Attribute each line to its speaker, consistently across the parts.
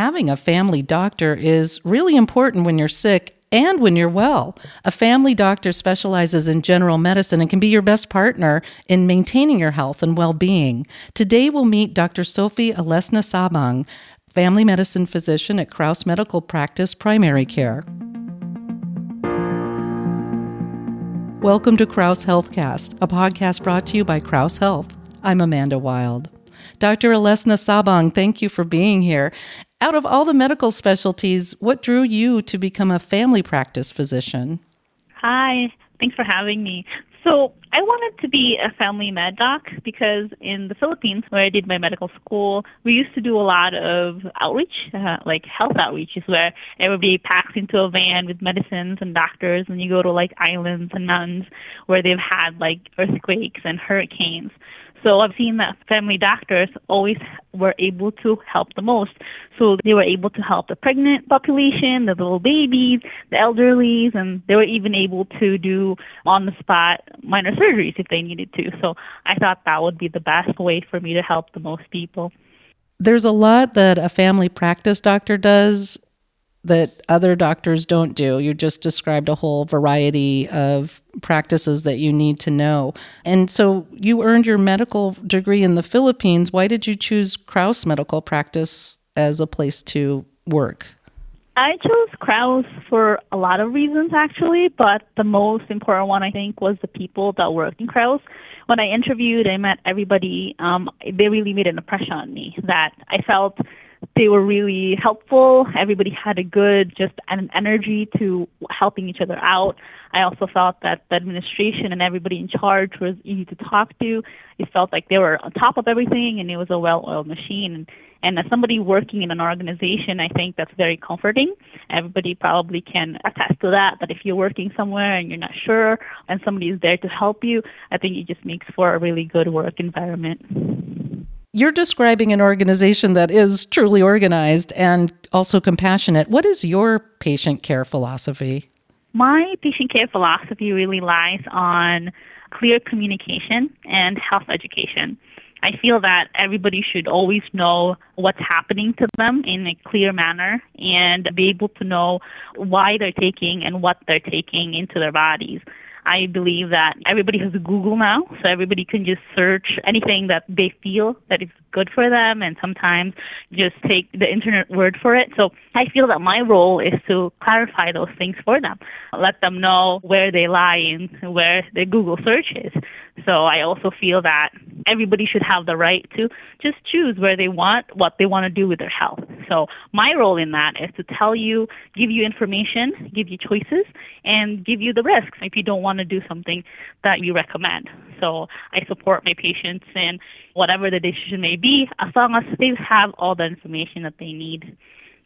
Speaker 1: having a family doctor is really important when you're sick and when you're well. A family doctor specializes in general medicine and can be your best partner in maintaining your health and well being. Today, we'll meet Dr. Sophie Alesna Sabang, family medicine physician at Crouse Medical Practice Primary Care. Welcome to Crouse Healthcast, a podcast brought to you by Crouse Health. I'm Amanda Wild. Dr. Alesna Sabang, thank you for being here. Out of all the medical specialties, what drew you to become a family practice physician?
Speaker 2: Hi, thanks for having me. So, I wanted to be a family med doc because in the Philippines, where I did my medical school, we used to do a lot of outreach, uh, like health outreach, is where everybody packs into a van with medicines and doctors, and you go to like islands and mountains where they've had like earthquakes and hurricanes. So I've seen that family doctors always were able to help the most. So they were able to help the pregnant population, the little babies, the elderlies, and they were even able to do on the spot minor surgeries if they needed to. So I thought that would be the best way for me to help the most people.
Speaker 1: There's a lot that a family practice doctor does that other doctors don't do. You just described a whole variety of practices that you need to know. And so you earned your medical degree in the Philippines. Why did you choose Crouse Medical Practice as a place to work?
Speaker 2: I chose Crouse for a lot of reasons actually, but the most important one I think was the people that worked in Crouse. When I interviewed, I met everybody. Um, they really made an impression on me that I felt they were really helpful. Everybody had a good just an energy to helping each other out. I also felt that the administration and everybody in charge was easy to talk to. It felt like they were on top of everything and it was a well-oiled machine. And, as somebody working in an organization, I think that's very comforting. Everybody probably can attest to that, that if you're working somewhere and you're not sure and somebody is there to help you, I think it just makes for a really good work environment.
Speaker 1: You're describing an organization that is truly organized and also compassionate. What is your patient care philosophy?
Speaker 2: My patient care philosophy really lies on clear communication and health education. I feel that everybody should always know what's happening to them in a clear manner and be able to know why they're taking and what they're taking into their bodies. I believe that everybody has Google now, so everybody can just search anything that they feel that is good for them and sometimes just take the internet word for it. So I feel that my role is to clarify those things for them, let them know where they lie in where their Google search is. So I also feel that everybody should have the right to just choose where they want, what they want to do with their health. So my role in that is to tell you, give you information, give you choices, and give you the risks if you don't want to do something that you recommend. So I support my patients in whatever the decision may be, as long as they have all the information that they need.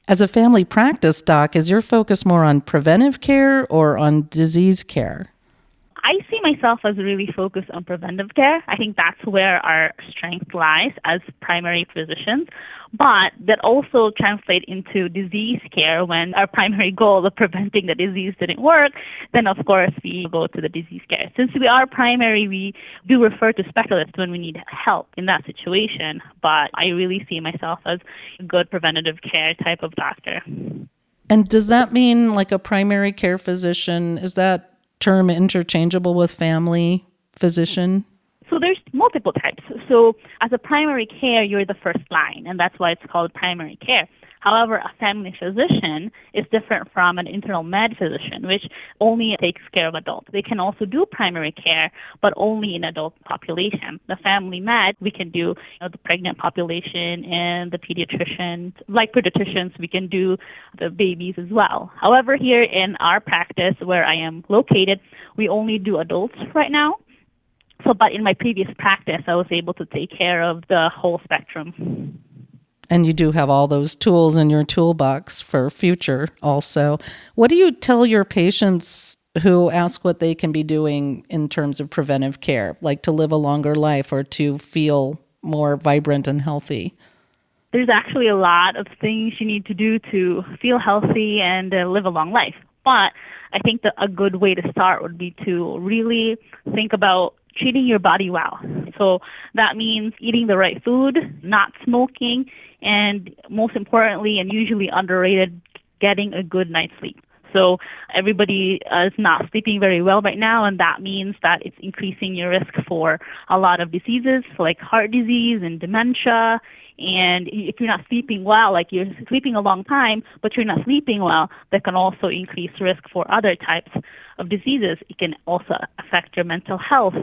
Speaker 1: As a family practice doc, is your focus more on preventive care or on disease care?
Speaker 2: Myself as really focused on preventive care. I think that's where our strength lies as primary physicians. But that also translates into disease care when our primary goal of preventing the disease didn't work, then of course we go to the disease care. Since we are primary, we do refer to specialists when we need help in that situation. But I really see myself as a good preventative care type of doctor.
Speaker 1: And does that mean like a primary care physician? Is that term interchangeable with family physician?
Speaker 2: So there's multiple types. So as a primary care, you're the first line, and that's why it's called primary care. However, a family physician is different from an internal med physician, which only takes care of adults. They can also do primary care, but only in adult population. The family med, we can do you know, the pregnant population and the pediatricians. Like pediatricians, we can do the babies as well. However, here in our practice where I am located, we only do adults right now. So, but in my previous practice, I was able to take care of the whole spectrum.
Speaker 1: And you do have all those tools in your toolbox for future also. What do you tell your patients who ask what they can be doing in terms of preventive care, like to live a longer life or to feel more vibrant and healthy?
Speaker 2: There's actually a lot of things you need to do to feel healthy and uh, live a long life. But I think that a good way to start would be to really think about treating your body well. So that means eating the right food, not smoking, and most importantly, and usually underrated, getting a good night's sleep. So everybody uh, is not sleeping very well right now, and that means that it's increasing your risk for a lot of diseases like heart disease and dementia. And if you're not sleeping well, like you're sleeping a long time, but you're not sleeping well, that can also increase risk for other types of diseases. It can also affect your mental health,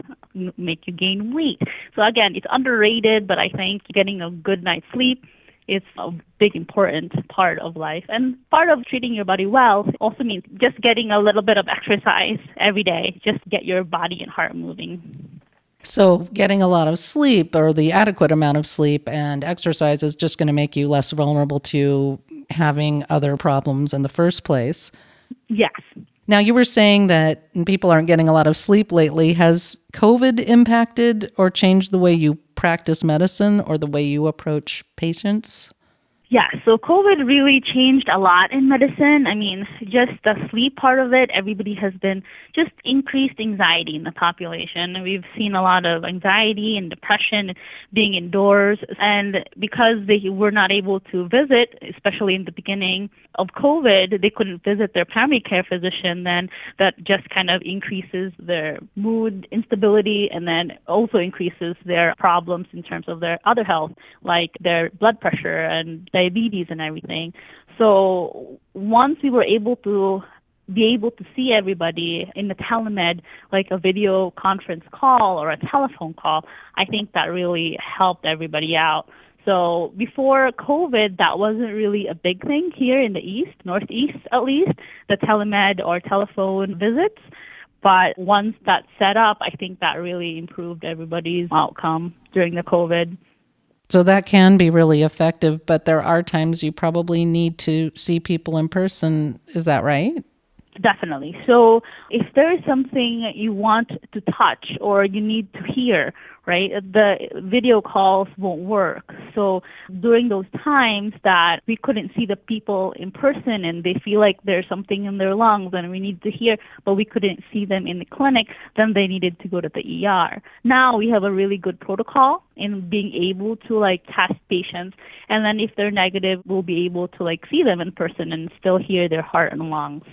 Speaker 2: make you gain weight. So again, it's underrated, but I think getting a good night's sleep is a big important part of life and part of treating your body well also means just getting a little bit of exercise every day just get your body and heart moving
Speaker 1: so, getting a lot of sleep or the adequate amount of sleep and exercise is just going to make you less vulnerable to having other problems in the first place.
Speaker 2: Yes.
Speaker 1: Now, you were saying that people aren't getting a lot of sleep lately. Has COVID impacted or changed the way you practice medicine or the way you approach patients?
Speaker 2: Yeah, so COVID really changed a lot in medicine. I mean, just the sleep part of it, everybody has been just increased anxiety in the population. We've seen a lot of anxiety and depression being indoors. And because they were not able to visit, especially in the beginning of COVID, they couldn't visit their primary care physician, then that just kind of increases their mood instability and then also increases their problems in terms of their other health, like their blood pressure and diabetes and everything. So once we were able to be able to see everybody in the telemed, like a video conference call or a telephone call, I think that really helped everybody out. So before COVID, that wasn't really a big thing here in the East, Northeast at least, the telemed or telephone visits. But once that's set up, I think that really improved everybody's outcome during the COVID.
Speaker 1: So that can be really effective, but there are times you probably need to see people in person. Is that right?
Speaker 2: Definitely. So if there is something you want to touch or you need to hear, right, the video calls won't work. So during those times that we couldn't see the people in person and they feel like there's something in their lungs and we need to hear, but we couldn't see them in the clinic, then they needed to go to the ER. Now we have a really good protocol in being able to like test patients and then if they're negative, we'll be able to like see them in person and still hear their heart and lungs.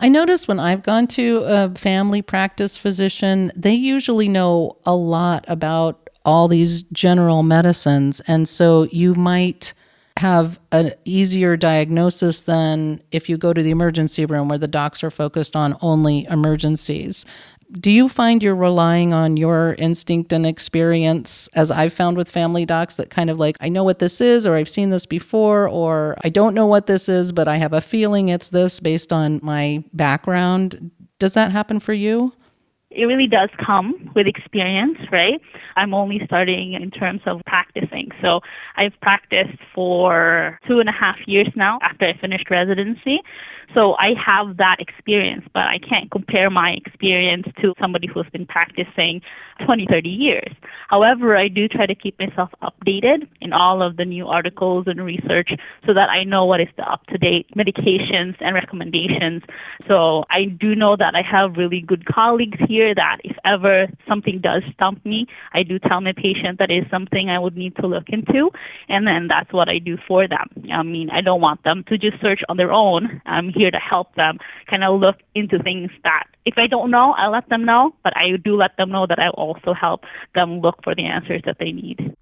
Speaker 1: I notice when I've gone to a family practice physician, they usually know a lot about all these general medicines. And so you might have an easier diagnosis than if you go to the emergency room where the docs are focused on only emergencies do you find you're relying on your instinct and experience as I've found with family docs that kind of like I know what this is or I've seen this before or I don't know what this is but I have a feeling it's this based on my background does that happen for you
Speaker 2: it really does come with experience, right? I'm only starting in terms of practicing. So I've practiced for two and a half years now after I finished residency. So I have that experience, but I can't compare my experience to somebody who's been practicing 20, 30 years. However, I do try to keep myself updated in all of the new articles and research so that I know what is the up to date medications and recommendations. So I do know that I have really good colleagues here that if ever something does stump me, I do tell my patient that is something I would need to look into. And then that's what I do for them. I mean, I don't want them to just search on their own. I'm here to help them kind of look into things that if I don't know, I let them know, but I do let them know that I also help them look for the answers that they need.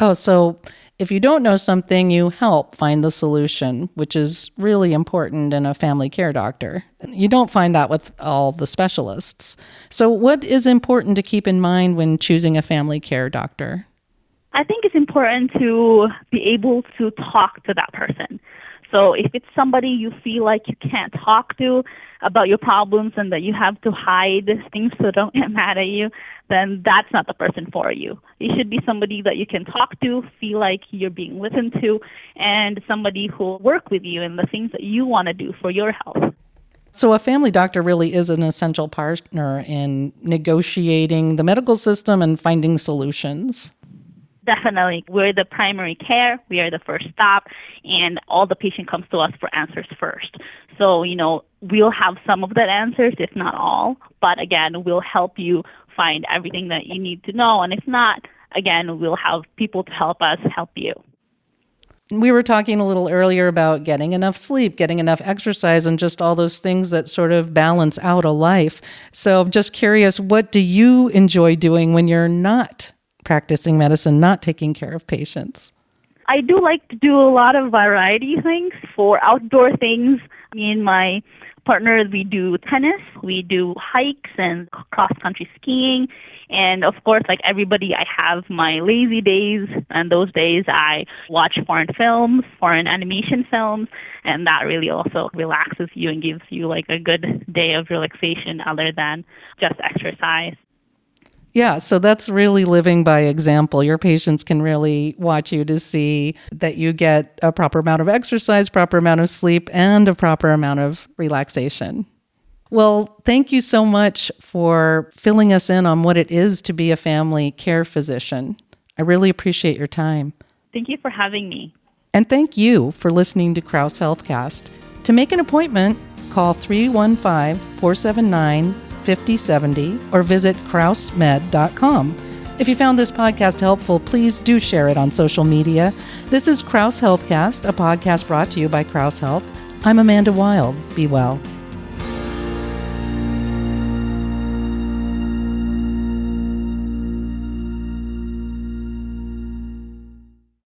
Speaker 1: Oh, so if you don't know something, you help find the solution, which is really important in a family care doctor. You don't find that with all the specialists. So, what is important to keep in mind when choosing a family care doctor?
Speaker 2: I think it's important to be able to talk to that person. So if it's somebody you feel like you can't talk to about your problems and that you have to hide things so don't get mad at you, then that's not the person for you. It should be somebody that you can talk to, feel like you're being listened to, and somebody who will work with you in the things that you want to do for your health.
Speaker 1: So, a family doctor really is an essential partner in negotiating the medical system and finding solutions.
Speaker 2: Definitely. We're the primary care. We are the first stop, and all the patient comes to us for answers first. So, you know, we'll have some of that answers, if not all. But again, we'll help you find everything that you need to know. And if not, again, we'll have people to help us help you.
Speaker 1: We were talking a little earlier about getting enough sleep, getting enough exercise, and just all those things that sort of balance out a life. So, I'm just curious, what do you enjoy doing when you're not practicing medicine, not taking care of patients?
Speaker 2: I do like to do a lot of variety things for outdoor things. Me and my partner, we do tennis, we do hikes and cross country skiing, and of course, like everybody, I have my lazy days, and those days I watch foreign films, foreign animation films, and that really also relaxes you and gives you like a good day of relaxation other than just exercise.
Speaker 1: Yeah, so that's really living by example. Your patients can really watch you to see that you get a proper amount of exercise, proper amount of sleep, and a proper amount of relaxation. Well, thank you so much for filling us in on what it is to be a family care physician. I really appreciate your time.
Speaker 2: Thank you for having me.
Speaker 1: And thank you for listening to Crouse Healthcast. To make an appointment, call 315 479 5070 or visit crousemed.com. If you found this podcast helpful, please do share it on social media. This is Crouse Healthcast, a podcast brought to you by Crouse Health. I'm Amanda Wild. Be well.